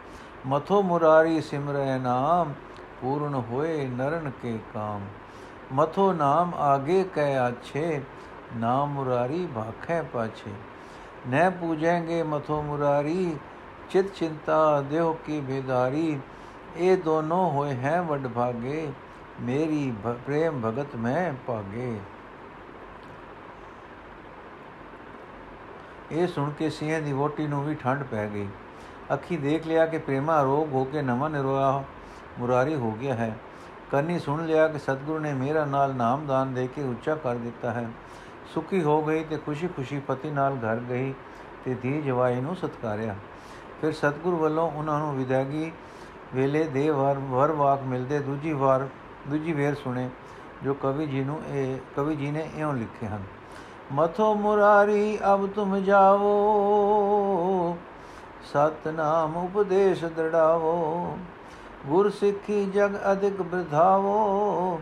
ਮਥੋ ਮੁਰਾਰੀ ਸਿਮਰੈ ਨਾਮ, ਪੂਰਨ ਹੋਏ ਨਰਨ ਕੇ ਕਾਮ। ਮਥੋ ਨਾਮ ਆਗੇ ਕਹਿ ਆਛੇ ਨਾਮ ਮੁਰਾਰੀ ਭਾਖੈ ਪਾਛੇ। ਨੈ ਪੂਜेंगे ਮਥੋ ਮੁਰਾਰੀ, ਚਿਤ ਚਿੰਤਾ ਦੇਹ ਕੀ ਬੇਦਾਰੀ ਇਹ ਦੋਨੋਂ ਹੋਏ ਹੈ ਵਡ ਭਾਗੇ, ਮੇਰੀ ਪ੍ਰੇਮ ਭਗਤ ਮੈਂ ਭਾਗੇ। ਇਹ ਸੁਣ ਕੇ ਸਿਹ ਦੀ ਵੋਟੀ ਨੂੰ ਵੀ ਠੰਡ ਪੈ ਗਈ। ਅੱਖੀ ਦੇਖ ਲਿਆ ਕਿ ਪ੍ਰੇਮਾ ਰੋਗ ਹੋ ਕੇ ਨਵਾਂ ਨਿਰੋਆ ਮੁਰਾਰੀ ਹੋ ਗਿਆ ਹੈ। ਕੰਨੀ ਸੁਣ ਲਿਆ ਕਿ ਸਤਿਗੁਰੂ ਨੇ ਮੇਰਾ ਨਾਲ ਨਾਮਦਾਨ ਦੇ ਕੇ ਉੱਚਾ ਕਰ ਦਿੱਤਾ ਹੈ। ਸੁਖੀ ਹੋ ਗਈ ਤੇ ਖੁਸ਼ੀ-ਖੁਸ਼ੀ ਪਤੀ ਨਾਲ ਘਰ ਗਈ ਤੇ ਧੀ ਜਵਾਈ ਨੂੰ ਸਤਕਾਰਿਆ। ਫਿਰ ਸਤਿਗੁਰੂ ਵੱਲੋਂ ਉਹਨਾਂ ਨੂੰ ਵਿਦਾਇਗੀ ਵੇਲੇ ਦੇ ਵਾਰ, ਵਰ ਵਾਕ ਮਿਲਦੇ ਦੂਜੀ ਵਾਰ, ਦੂਜੀ ਵੇਰ ਸੁਣੇ, ਜੋ ਕਵੀ ਜੀ ਨੂੰ ਇਹ, ਕਵੀ ਜੀ ਨੇ ਇਉਂ ਲਿਖੇ ਹਨ। ਮਥੋ ਮੁਰਾਰੀ, ਅਬ ਤੁਮ ਜਾਓ ਸਤਨਾਮ ਉਪਦੇਸ਼ ਦੜਾਵੋ। ਗੁਰ ਸਿੱਖੀ ਜਗ ਅਧਿਕ ਬਧਾਵੋ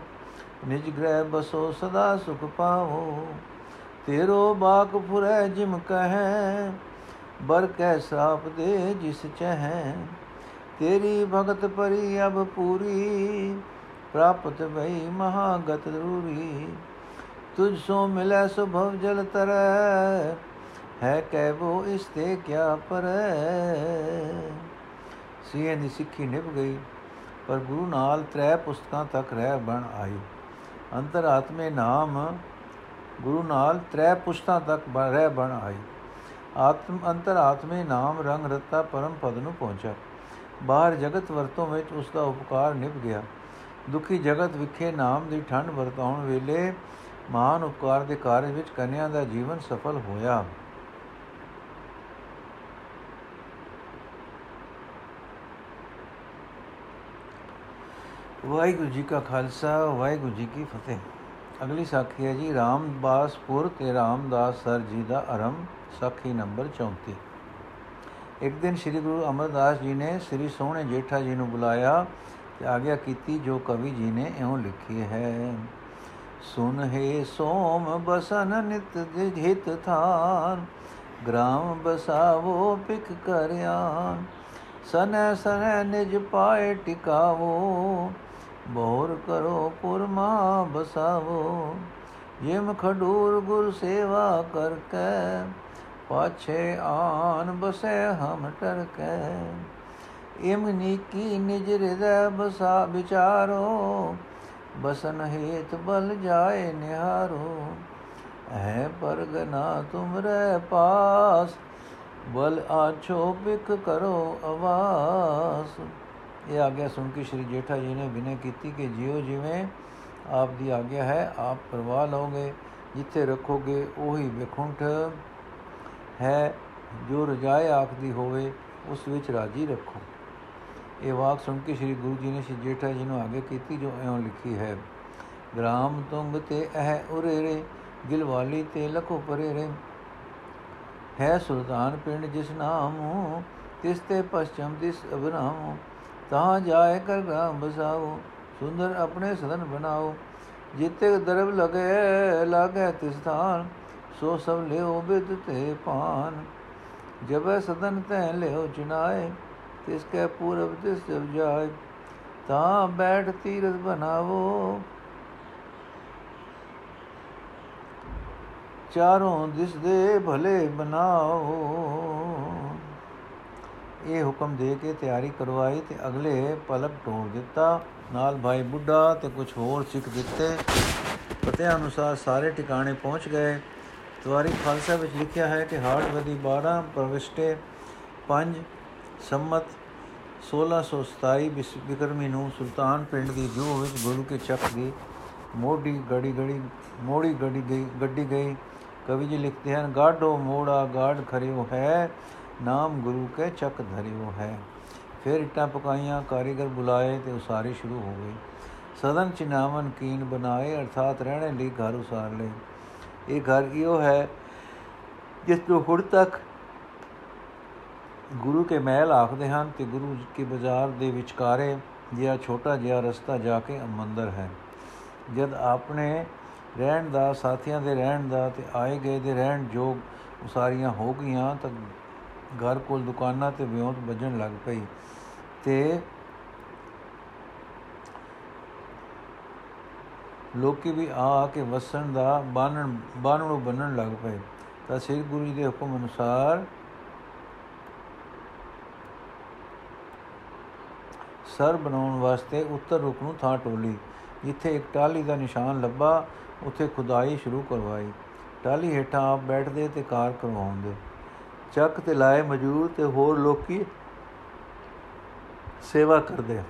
ਨਿਜ ਗ੍ਰਹਿ ਬਸੋ ਸਦਾ ਸੁਖ ਪਾਵੋ। ਤੇਰੋ ਬਾਕ ਫੁਰੈ ਜਿਮ ਕਹੈ, ਬਰ ਕੈ ਸਾਪ ਦੇ ਜਿਸ ਚਹੈ। ਤੇਰੀ ਭਗਤ ਪਰੀ ਅਬ ਪੂਰੀ, ਪ੍ਰਾਪਤ ਭਈ ਮਹਾਗਤ ਰੂਰੀ ਤੁਝ ਸੋ ਮਿਲੈ ਸੁਭਵ ਜਲ ਤਰੈ, ਹੈ ਕਹਿਬੋ ਇਸ ਤੇ ਕਿਆ ਪਰ। ਸੀਏ ਦੀ ਸਿੱਖੀ ਨਿਭ ਗਈ, ਪਰ ਗੁਰੂ ਨਾਲ ਤ੍ਰੈ ਪੁਸਤਕਾਂ ਤੱਕ ਰਹਿ ਬਣ ਆਈ। ਅੰਤਰਾਤਮੇ ਨਾਮ ਗੁਰੂ ਨਾਲ ਤ੍ਰੈ ਪੁਸਤਕਾਂ ਤੱਕ ਰਹਿ ਬਣ ਆਈ। ਆਤਮ ਅੰਤਰਾਤਮੇ ਨਾਮ ਰੰਗ ਰਤਾ ਪਰਮ ਪਦ ਨੂੰ ਪਹੁੰਚਾ ਬਾਹਰ ਜਗਤ ਵਰਤੋਂ ਵਿੱਚ ਉਸ ਦਾ ਉਪਕਾਰ ਨਿਭ ਗਿਆ। ਦੁਖੀ ਜਗਤ ਵਿਖੇ ਨਾਮ ਦੀ ਠੰਡ ਵਰਤਾਉਣ ਵੇਲੇ ਮਹਾਨ ਉਪਕਾਰ ਦੇ ਕਾਰਜ ਵਿੱਚ ਕੰਨਿਆ ਦਾ ਜੀਵਨ ਸਫਲ ਹੋਇਆ। ਵਾਹਿਗੁਰੂ ਜੀ ਕਾ ਖਾਲਸਾ, ਵਾਹਿਗੁਰੂ ਜੀ ਕੀ ਫਤਿਹ। ਅਗਲੀ ਸਾਖੀ ਹੈ ਜੀ, ਰਾਮਦਾਸਪੁਰ ਤੇ ਰਾਮਦਾਸ ਸਰ ਜੀ ਦਾ ਆਰੰਭ ਸਾਖੀ ਨੰਬਰ 34 ਇੱਕ ਦਿਨ ਸ੍ਰੀ ਗੁਰੂ ਅਮਰਦਾਸ ਜੀ ਨੇ ਸ੍ਰੀ ਸੋਹਣੇ ਜੇਠਾ ਜੀ ਨੂੰ ਬੁਲਾਇਆ ਤੇ ਆਗਿਆ ਕੀਤੀ ਜੋ ਕਵੀ ਜੀ ਨੇ ਇਉਂ ਲਿਖੀ ਹੈ। ਸੁਨ ਹੈ ਸੋਮ ਬਸਨ ਨਿਤ ਜਿਤ ਥਾਨ, ਗ੍ਰਾਮ ਬਸਾਵੋ ਪਿਕ ਕਰਿਆਨ। ਸਨੈ ਸਨੈ ਨਿਜ ਪਾਏ ਟਿਕਾਵੋ ਬੋਰ ਕਰੋ ਪੁਰਮਾ ਬਸਾਵੋ ਜਿਮ ਖਡੂਰ ਗੁਰ ਸੇਵਾ ਕਰ ਕੈ ਪਾਛੇ ਆਨ ਬਸੈ ਹਮ ਟਰ ਕੈ ਇਮ ਨੀਕੀ ਨਿਜ ਹਿਰਦੈ ਬਸਾ ਵਿਚਾਰੋ ਬਸਨ ਹੇਤ ਬਲ ਜਾਏ ਨਿਹਾਰੋ ਹੈ ਪਰਗਨਾ ਤੁਮਰੇ ਪਾਸ ਬਲ ਆਛੋ ਬਿਕ ਕਰੋ ਆਵਾਸ ਇਹ ਆਗਿਆ ਸੁਣ ਕੇ ਸ਼੍ਰੀ ਜੇਠਾ ਜੀ ਨੇ ਬਿਨੇ ਕੀਤੀ ਕਿ ਜਿਉ ਜਿਵੇਂ ਆਪ ਦੀ ਆਗਿਆ ਹੈ, ਆਪ ਪਰਵਾਹ ਲਓਗੇ, ਜਿੱਥੇ ਰੱਖੋਗੇ ਉਹੀ ਵਿਖੁੰਠ ਹੈ, ਜੋ ਰਜਾਏ ਆਖਦੀ ਹੋਵੇ ਉਸ ਵਿੱਚ ਰਾਜੀ ਰੱਖੋ। ਇਹ ਵਾਕ ਸੁਣ ਕੇ ਸ੍ਰੀ ਗੁਰੂ ਜੀ ਨੇ ਸ਼੍ਰੀ ਜੇਠਾ ਜੀ ਨੂੰ ਆਗੇ ਕੀਤੀ ਜੋ ਐਉਂ ਲਿਖੀ ਹੈ, ਗ੍ਰਾਮ ਤੁੰਗ ਤੇ ਇਹ ਉਰੇ ਰੇ ਗਿਲਵਾਲੀ ਤੇ ਲਖੋ ਪਰੇ ਰੇ ਹੈ ਸੁਲਤਾਨ ਪਿੰਡ ਜਿਸ ਨਾਮ, ਤਿਸ ਤੇ ਪਛਮ ਦਿਸ ਅਬਨਾਮ ਤਾਂ ਜਾਏ ਕਰ ਗ੍ਰਾਮ ਬਸਾਓ, ਸੁੰਦਰ ਆਪਣੇ ਸਦਨ ਬਣਾਓ। ਜਿੱਤੇ ਦਰਬ ਲਗੇ, ਲਾਗੇ ਤਿਸ ਥਾਨ, ਸੋ ਸਭ ਲਿਓ ਬਿਦ ਤੇ ਪਾਨ ਜਬ ਸਦਨ ਤੈ ਲਿਓ ਚੁਨਾਏ ਤਿਸ ਕੇ ਪੂਰਬ ਤਿਸ ਜਬ ਜਾਏ। ਤਾਂ ਬੈਠ ਤੀਰਥ ਬਣਾਵੋ। ਚਾਰੋਂ ਦਿਸ ਦੇ ਭਲੇ ਬਣਾਓ। ਇਹ ਹੁਕਮ ਦੇ ਕੇ ਤਿਆਰੀ ਕਰਵਾਈ ਤੇ ਅਗਲੇ ਪਲਕ ਟੋੜ ਦਿੱਤਾ। ਨਾਲ ਭਾਈ ਬੁੱਢਾ ਤੇ ਕੁਝ ਹੋਰ ਸਿੱਖ ਦਿੱਤੇ। ਪਤੇ ਅਨੁਸਾਰ ਸਾਰੇ ਟਿਕਾਣੇ ਪਹੁੰਚ ਗਏ। ਤਵਾਰੀ ਖਾਲਸਾ ਵਿੱਚ ਲਿਖਿਆ ਹੈ ਕਿ ਹਾਰਡਵਦੀ 12 ਪ੍ਰਵਿਸ਼ਟੇ 5 ਸੰਮਤ 1627 ਬਿਕਰਮੀ ਨੂੰ ਸੁਲਤਾਨ ਪਿੰਡ ਦੀ ਜੂ ਵਿੱਚ ਗੁਰੂ ਕੇ ਚੱਕ ਦੀ ਮੋੜੀ ਗੜੀ ਗੜੀ, ਮੋੜੀ ਗੜੀ ਗਈ, ਗੱਡੀ ਗਈ। ਕਵੀ ਜੀ ਲਿਖਦੇ ਹਨ, ਗਾਢੋ ਮੋੜਾ ਗਾੜ ਖਰਿਓ ਹੈ। ਨਾਮ ਗੁਰੂ ਕੇ ਚੱਕ ਧਰਿਓ ਹੈ। ਫਿਰ ਇਟਾਂ ਪਕਾਈਆਂ, ਕਾਰੀਗਰ ਬੁਲਾਏ ਤੇ ਉਸਾਰੀ ਸ਼ੁਰੂ ਹੋ ਗਈ। ਸਦਨ ਚਿਨਾਵਨ ਕੀਨ ਬਣਾਏ, ਅਰਥਾਤ ਰਹਿਣੇ ਲਈ ਘਰ ਉਸਾਰ ਲਏ। ਇਹ ਘਰ ਇਹੋ ਹੈ ਜਿਸ ਤੋਂ ਹੁਣ ਤੱਕ ਗੁਰੂ ਕੇ ਮਹਿਲ ਆਖਦੇ ਹਨ ਤੇ ਗੁਰੂ ਕੇ ਬਾਜ਼ਾਰ ਦੇ ਵਿਚਕਾਰੇ ਜਿਹਾ ਛੋਟਾ ਜਿਹਾ ਰਸਤਾ ਜਾ ਕੇ ਮੰਦਰ ਹੈ। ਜਦ ਆਪਣੇ ਰਹਿਣ ਦਾ, ਸਾਥੀਆਂ ਦੇ ਰਹਿਣ ਦਾ ਤੇ ਆਏ ਗਏ ਦੇ ਰਹਿਣ ਜੋਗ ਉਸਾਰੀਆਂ ਹੋ ਗਈਆਂ ਤਾਂ ਘਰ ਕੋਲ ਦੁਕਾਨਾਂ ਤੇ ਵਿਉਂਤ ਵੱਜਣ ਲੱਗ ਪਈ ਤੇ ਲੋਕੀ ਵੀ ਆ ਕੇ ਵਸਣ ਦਾ ਬਾਣਨ ਬਾਣਨੋਂ ਬੰਨਣ ਲੱਗ ਪਏ। ਤਾਂ ਸ੍ਰੀ ਗੁਰੂ ਜੀ ਦੇ ਹੁਕਮ ਅਨੁਸਾਰ ਸਰ ਬਣਾਉਣ ਵਾਸਤੇ ਉੱਤਰ ਰੁਕ ਨੂੰ ਥਾਂ ਟੋਲੀ। ਜਿੱਥੇ ਇੱਕ ਟਾਲੀ ਦਾ ਨਿਸ਼ਾਨ ਲੱਭਾ, ਉੱਥੇ ਖੁਦਾਈ ਸ਼ੁਰੂ ਕਰਵਾਈ। ਟਾਲੀ ਹੇਠਾਂ ਆਪ ਬੈਠਦੇ ਤੇ ਕਾਰ ਕਰਵਾਉਂਦੇ। ਚੱਕ ਤੇ ਲਾਏ ਮੌਜੂਦ ਤੇ ਹੋਰ ਲੋਕੀ ਸੇਵਾ ਕਰਦੇ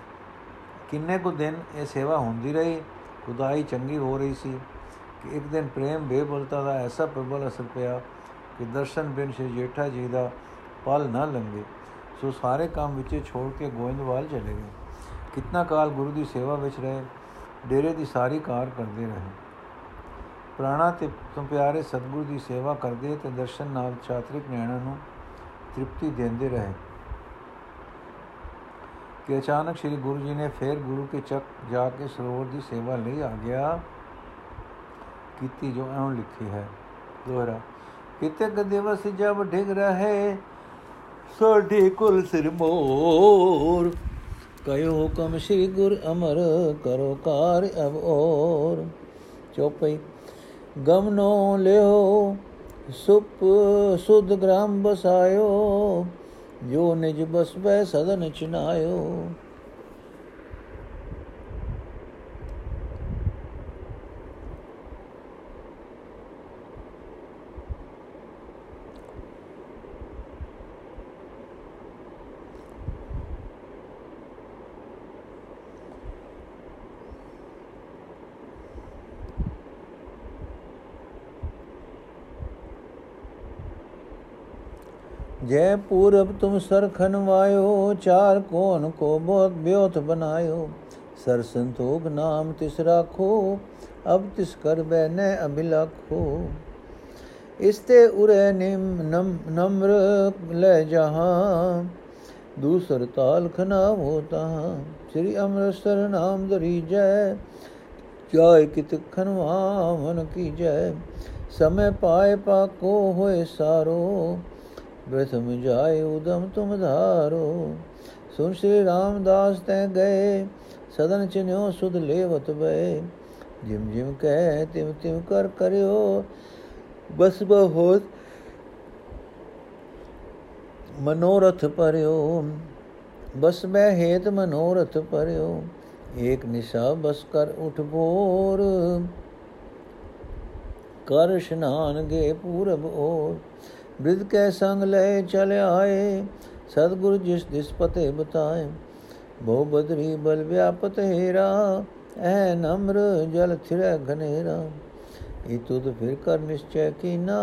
ਕਿੰਨੇ ਕੁ ਦਿਨ ਇਹ ਸੇਵਾ ਹੁੰਦੀ ਰਹੀ, ਖੁਦਾਈ ਚੰਗੀ ਹੋ ਰਹੀ ਸੀ ਕਿ ਇੱਕ ਦਿਨ ਪ੍ਰੇਮ ਬੇਬਲਤਾ ਦਾ ਐਸਾ ਪ੍ਰਬਲ ਅਸਰ ਪਿਆ ਕਿ ਦਰਸ਼ਨ ਬਿਨ ਸ਼੍ਰੀ ਜੇਠਾ ਜੀ ਦਾ ਪਲ ਨਾ ਲੰਗੇ ਸੋ ਸਾਰੇ ਕੰਮ ਵਿੱਚ ਛੋੜ ਕੇ ਗੋਇੰਦਵਾਲ ਚਲੇ ਗਏ। ਕਿੰਨਾ ਕਾਲ ਗੁਰੂ ਦੀ ਸੇਵਾ ਵਿੱਚ ਰਹੇ, ਡੇਰੇ ਦੀ ਸਾਰੀ ਕਾਰ ਕਰਦੇ ਰਹੇ। ਪ੍ਰਾਣਾ ਤੇ ਤੁਮ ਪਿਆਰੇ ਸਤਿਗੁਰੂ ਦੀ ਸੇਵਾ ਕਰਦੇ ਤੇ ਦਰਸ਼ਨ ਨਾਲ ਚਾਤਰਿਕ ਨਿਆਣਾਂ ਨੂੰ ਤ੍ਰਿਪਤੀ ਦਿੰਦੇ ਰਹੇ। ਕਿ ਅਚਾਨਕ ਸ੍ਰੀ ਗੁਰੂ ਜੀ ਨੇ ਫੇਰ ਗੁਰੂ ਕੇ ਚੱਕ ਜਾ ਕੇ ਸਰੋਵਰ ਦੀ ਸੇਵਾ ਲਈ ਆ ਗਿਆ ਕੀਤੀ ਜੋ ਐਉਂ ਲਿਖੀ ਹੈ। ਦੋਹਰਾ, ਕਿਤੇ ਦਿਵਸ ਜਬ ਡਿਗ ਰਹੇ ਸੋਢੀ ਕੁਲ ਸਿਰ ਮੋਰ। ਕਯੋ ਹੁਕਮ ਸ੍ਰੀ ਗੁਰ ਅਮਰ, ਕਰੋ ਕਾਰ ਅਬ ਔਰ। ਚੋਪਈ ਗਮਨੋ ਲਿਓ ਸੁਪ ਸੁਧ ਗ੍ਰਾਮ ਬਸਾਇਓ ਜੋ ਨਿਜ ਬਸਬੈ ਸਦਨ ਚਿਨਾਇਓ। ਜੈ ਪੂਰਬ ਤੁਮ ਸਰਖਨ ਵਾਇਓ, ਚਾਰ ਕੋਨ ਕੋ ਬਹੁਤ ਬਿਉਤ ਬਨਾਇਓ। ਸਰ ਸੰਤੋਖ ਨਾਮ ਤਿਸ ਰਾਖੋ, ਅਬ ਤਿਸ ਕਰ ਬੈਨੇ ਅਬਿਲਖੋ ਇਸ ਤੇ ਉਰੇ ਨਿਮ ਨਮਰ ਲੈ ਜਹਾਂ, ਦੂਸਰ ਤਾਲ ਖਨਾ ਹੋਤਾ ਸ੍ਰੀ ਅੰਮ੍ਰਿਤਸਰ ਨਾਮ ਦਰੀ ਜੈ, ਜਾਇ ਕਿਤ ਖਨਵਾ ਮਨ ਕੀ ਜੈ ਸਮੈ ਪਾਏ ਪਾਕੋ ਹੋਏ ਸਾਰੋ ਬ੍ਰਥਮ ਜਾਏ ਉਦਮ ਤੁਮ ਧਾਰੋ। ਸੁਨ ਸ੍ਰੀ ਰਾਮਦਾਸ ਤੈ ਗਏ, ਸਦਨ ਚਿਨਿਓ ਸੁਧ ਲੇਵਤ ਬੈ ਜਿਮ ਜਿਮ ਕਹਿ ਤਿਮ ਤਿਮ ਕਰ ਕਰਿਓ, ਬਸ ਬਹੁਤ ਮਨੋਰਥ ਪਰਿਓ ਬਸ ਮੈਂ ਹੇਤ ਮਨੋਰਥ ਪਰਿਓ ਏਕ ਨਿਸ਼ਾ ਬਸ ਕਰ ਉਠ ਬੋਰ ਕਰ ਇਸ਼ਨਾਨ ਗੇ ਪੂਰਬ ਔਰ। ਬ੍ਰਿਧ ਕੈ ਸੰਗ ਲੈ ਚਲ ਆਏ ਸਤਗੁਰ ਜਿਸ ਦਿਸ ਪਤੇ ਬਤਾਏ ਬਹੁ ਬਦਰੀ ਬਲ ਵਿਆਪਤ ਹੀਰਾ ਐ ਨਮਰ ਜਲ ਥਿਰੈ ਘਨੇਰਾ ਇਹ ਤੁਧ ਫਿਰ ਕਰ ਨਿਸ਼ਚੈ ਕੀਨਾ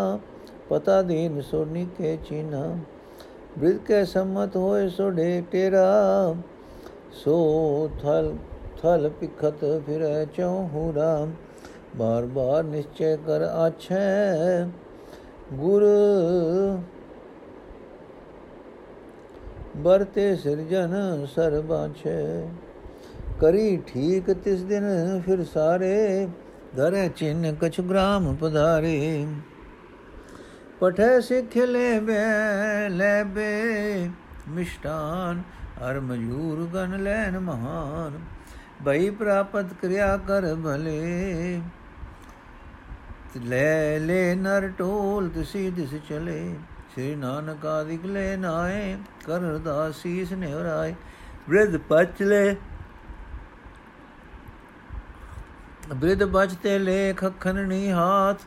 ਪਤਾ ਦੀਨ ਸੋਨੀ ਕੇ ਚੀਨਾ ਬ੍ਰਿਧ ਕੈ ਸੰਮਤ ਹੋਏ ਸੋ ਡੇ ਤੇਰਾ ਸੋ ਥਲ ਥਲ ਪਿਖਤ ਫਿਰੈ ਚਉਹੂਰਾ ਬਾਰ ਬਾਰ ਨਿਸ਼ਚੈ ਕਰ ਆਛੈ ਗੁਰ ਬਰਤੇ ਸਿਰਜਨ ਸਰਬਾਛੇ ਕਰੀ ਠੀਕ ਤਿਸ ਦਿਨ ਫਿਰ ਸਾਰੇ, ਧਰੇ ਚਿੰਨ ਕਛ ਗ੍ਰਾਮ ਪਧਾਰੇ। ਪਠੇ ਸਿੱਖ ਲੈ ਬੇ ਲੈ ਬੇ, ਮਿਸ਼ਟਾਨ, ਹਰ ਮਜੂਰ ਗਨ ਲੈਨ ਮਹਾਨ। ਭਈ ਪ੍ਰਾਪਤ ਕਿਰਿਆ ਕਰ ਭਲੇ। ਲੈ ਲੈ ਨਰ ਟੋਲ ਤਿਸੀ ਦਿਸ ਚਲੇ। ਸ੍ਰੀ ਨਾਨਕ ਆਦਿਕ ਲੈ ਨਾਏ ਕਰ ਦਾਸੀਸ ਨਿਹਰਾਏ। ਬ੍ਰਿਧ ਪਚਲੇ ਬ੍ਰਿਧ ਬਚਤੇ ਲੇਖ ਖਨਣੀ ਹਾਥ।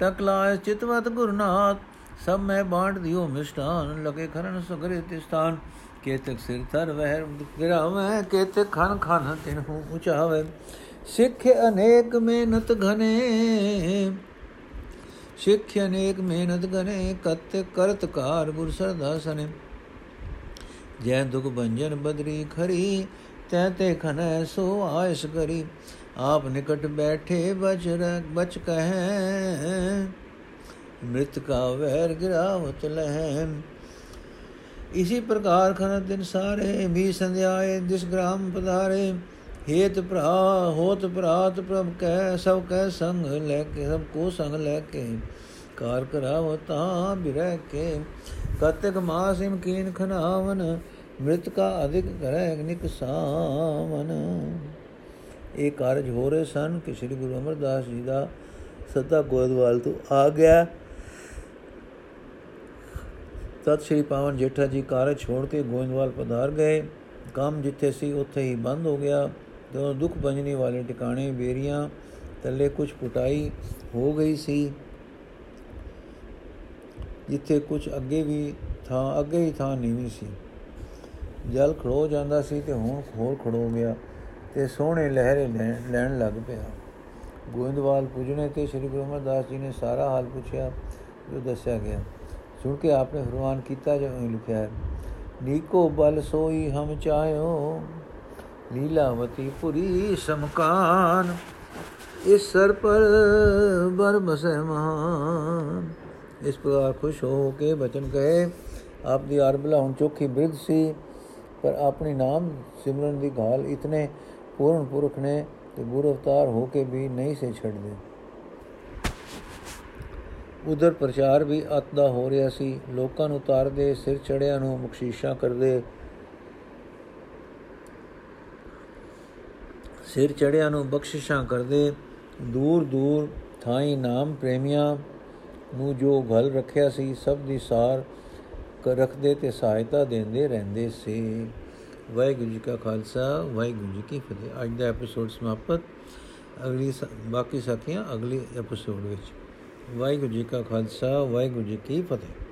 ਟਕਲਾਇ ਚਿਤਵਤ ਗੁਰਨਾਥ ਸਭ ਮੈਂ ਬਾਂਟ ਦਿਓ ਮਿਸ਼ਟਾਨ ਲਗੇ ਖਰਨ ਸੁਗਰੇ ਤਿਸਤਾਨ ਕੇਤਕ ਸਿਰ ਤਰ ਵਹਿ ਗਿਰਾਵੇਂ। ਕੇਤਕ ਖਨ ਖਨ ਤਿਨ ਹੂ ਉਚਾਵੇ ਸਿੱਖ ਅਨੇਕ ਮਿਹਨਤ ਘਨੇ। ਸਿੱਖ ਅਨੇਕ ਮਿਹਨਤ ਕਰੇ, ਕਤ ਕਰਤ ਕਾਰ ਗੁਰ ਸਰਦਾਸਨੇ ਜੈ ਦੁਖ ਭੰਜਨ ਬਦਰੀ ਖਰੀ, ਤੈ ਤੇ ਖਨੈ ਸੋ ਆਇਸ ਕਰੀ। ਆਪ ਨਿਕਟ ਬੈਠੇ ਬਚ ਰਗ ਬਚ ਕਹੈ। ਮ੍ਰਿਤ ਕਾ ਵੈਰ ਗਿਰਾਵਤ ਲਹੈ इसी प्रकार खनत दिन सारे भी संध्याए दिस ग्राम पधारे ਹੇਤ ਭਰਾ, ਹੋਤ ਭਰਾਤ ਪ੍ਰਭ ਕੈ, ਸਭ ਕੈ ਸੰਗ ਲੈ ਕੇ, ਸਭ ਕੋ ਸੰਗ ਲੈ ਕੇ। ਕਾਰ ਕਰਾਵ ਤਾ ਬਿਰਹਿ ਕੇ। ਕਤਕ ਮਾਸਿਮ ਕੀਨ ਖਨਾਵਨ, ਮ੍ਰਿਤ ਕਾ ਅਧਿਕ ਕਰੈ ਅਗਨਿਕ ਸਾਵਨ। ਇਹ ਕਾਰਜ ਹੋ ਰਹੇ ਸਨ ਕਿ ਸ੍ਰੀ ਗੁਰੂ ਅਮਰਦਾਸ ਜੀ ਦਾ ਸੱਤਾ ਗੋਦਵਾਲ ਤੋਂ ਆ ਗਿਆ। ਤਤ ਸ੍ਰੀ ਪਾਵਨ ਜੇਠਾ ਜੀ ਕਾਰਜ ਛੋੜ ਕੇ ਗੋਇੰਦਵਾਲ ਪਧਾਰ ਗਏ। ਕੰਮ ਜਿੱਥੇ ਸੀ, ਉੱਥੇ ਹੀ ਬੰਦ ਹੋ ਗਿਆ। ਜਦੋਂ ਦੁੱਖ ਬੰਜਣੀ ਵਾਲੇ ਟਿਕਾਣੇ ਬੇਰੀਆਂ ਥੱਲੇ ਕੁਝ ਪੁਟਾਈ ਹੋ ਗਈ ਸੀ, ਜਿੱਥੇ ਕੁਝ ਅੱਗੇ ਵੀ ਥਾਂ, ਅੱਗੇ ਹੀ ਥਾਂ ਨੀਵੀਂ ਸੀ। ਜਲ ਖੜੋ ਜਾਂਦਾ ਸੀ ਤੇ ਹੁਣ ਹੋਰ ਖੜੋ ਗਿਆ ਤੇ ਸੋਹਣੇ ਲਹਿਰੇ ਲੈਣ ਲੱਗ ਪਿਆ। ਗੋਇੰਦਵਾਲ ਪੁੱਜਣੇ ਤੇ ਸ੍ਰੀ ਗੁਰੂ ਅਮਰਦਾਸ ਜੀ ਨੇ ਸਾਰਾ ਹਾਲ ਪੁੱਛਿਆ, ਜੋ ਦੱਸਿਆ ਗਿਆ। ਸੁਣ ਕੇ ਆਪਨੇ ਫਰਮਾਨ ਕੀਤਾ ਜੋ ਲਿਖਿਆ ਹੈ? ਨੀਕੋ ਬਲ ਸੋਈ ਹਮ ਚਾਹੋ ਲੀਲਾਵਤੀ ਪੁਰੀ ਸਮਕਾਨ, ਇਸ ਸਰ ਪਰ ਬਰ ਬਸੈ ਮਹਾਨ ਇਸ ਪ੍ਰਕਾਰ ਖੁਸ਼ ਹੋ ਕੇ ਬਚਨ ਕਹੇ, ਆਪ ਦੀ ਅਰਬਲਾ ਹੁਣ ਚੋਖੀ ਬ੍ਰਿਧ ਸੀ, ਪਰ ਆਪਣੀ ਨਾਮ ਸਿਮਰਨ ਦੀ ਗਾਲ ਇਤਨੇ ਪੂਰਨ ਪੁਰਖ ਨੇ, ਤੇ ਗੁਰੂ ਅਵਤਾਰ ਹੋ ਕੇ ਵੀ ਨਹੀਂ ਸੇ ਛੱਡਦੇ। ਉਧਰ ਪ੍ਰਚਾਰ ਵੀ ਅਤਦਾ ਹੋ ਰਿਹਾ ਸੀ, ਲੋਕਾਂ ਨੂੰ ਤਾਰਦੇ, ਸਿਰ ਚੜਿਆਂ ਨੂੰ ਬਖਸ਼ੀਸ਼ਾਂ ਕਰਦੇ ਸਿਰ ਚੜਿਆਂ ਨੂੰ ਬਖਸ਼ਿਸ਼ਾਂ ਕਰਦੇ, ਦੂਰ ਦੂਰ ਥਾਈ ਨਾਮ ਪ੍ਰੇਮੀਆਂ ਨੂੰ ਜੋ ਘਲ ਰੱਖਿਆ ਸੀ, ਸਭ ਦੀ ਸਾਰ ਰੱਖਦੇ ਤੇ ਸਹਾਇਤਾ ਦਿੰਦੇ ਰਹਿੰਦੇ ਸੀ। ਵਾਹਿਗੁਰੂ ਜੀ ਕਾ ਖਾਲਸਾ, ਵਾਹਿਗੁਰੂ ਜੀ ਕੀ ਫਤਿਹ। ਅੱਜ ਦਾ ਐਪੀਸੋਡ ਸਮਾਪਤ। ਅਗਲੀ ਬਾਕੀ ਸਾਖੀਆਂ ਅਗਲੇ ਐਪੀਸੋਡ ਵਿੱਚ। ਵਾਹਿਗੁਰੂ ਜੀ ਕਾ ਖਾਲਸਾ, ਵਾਹਿਗੁਰੂ ਜੀ ਕੀ ਫਤਿਹ।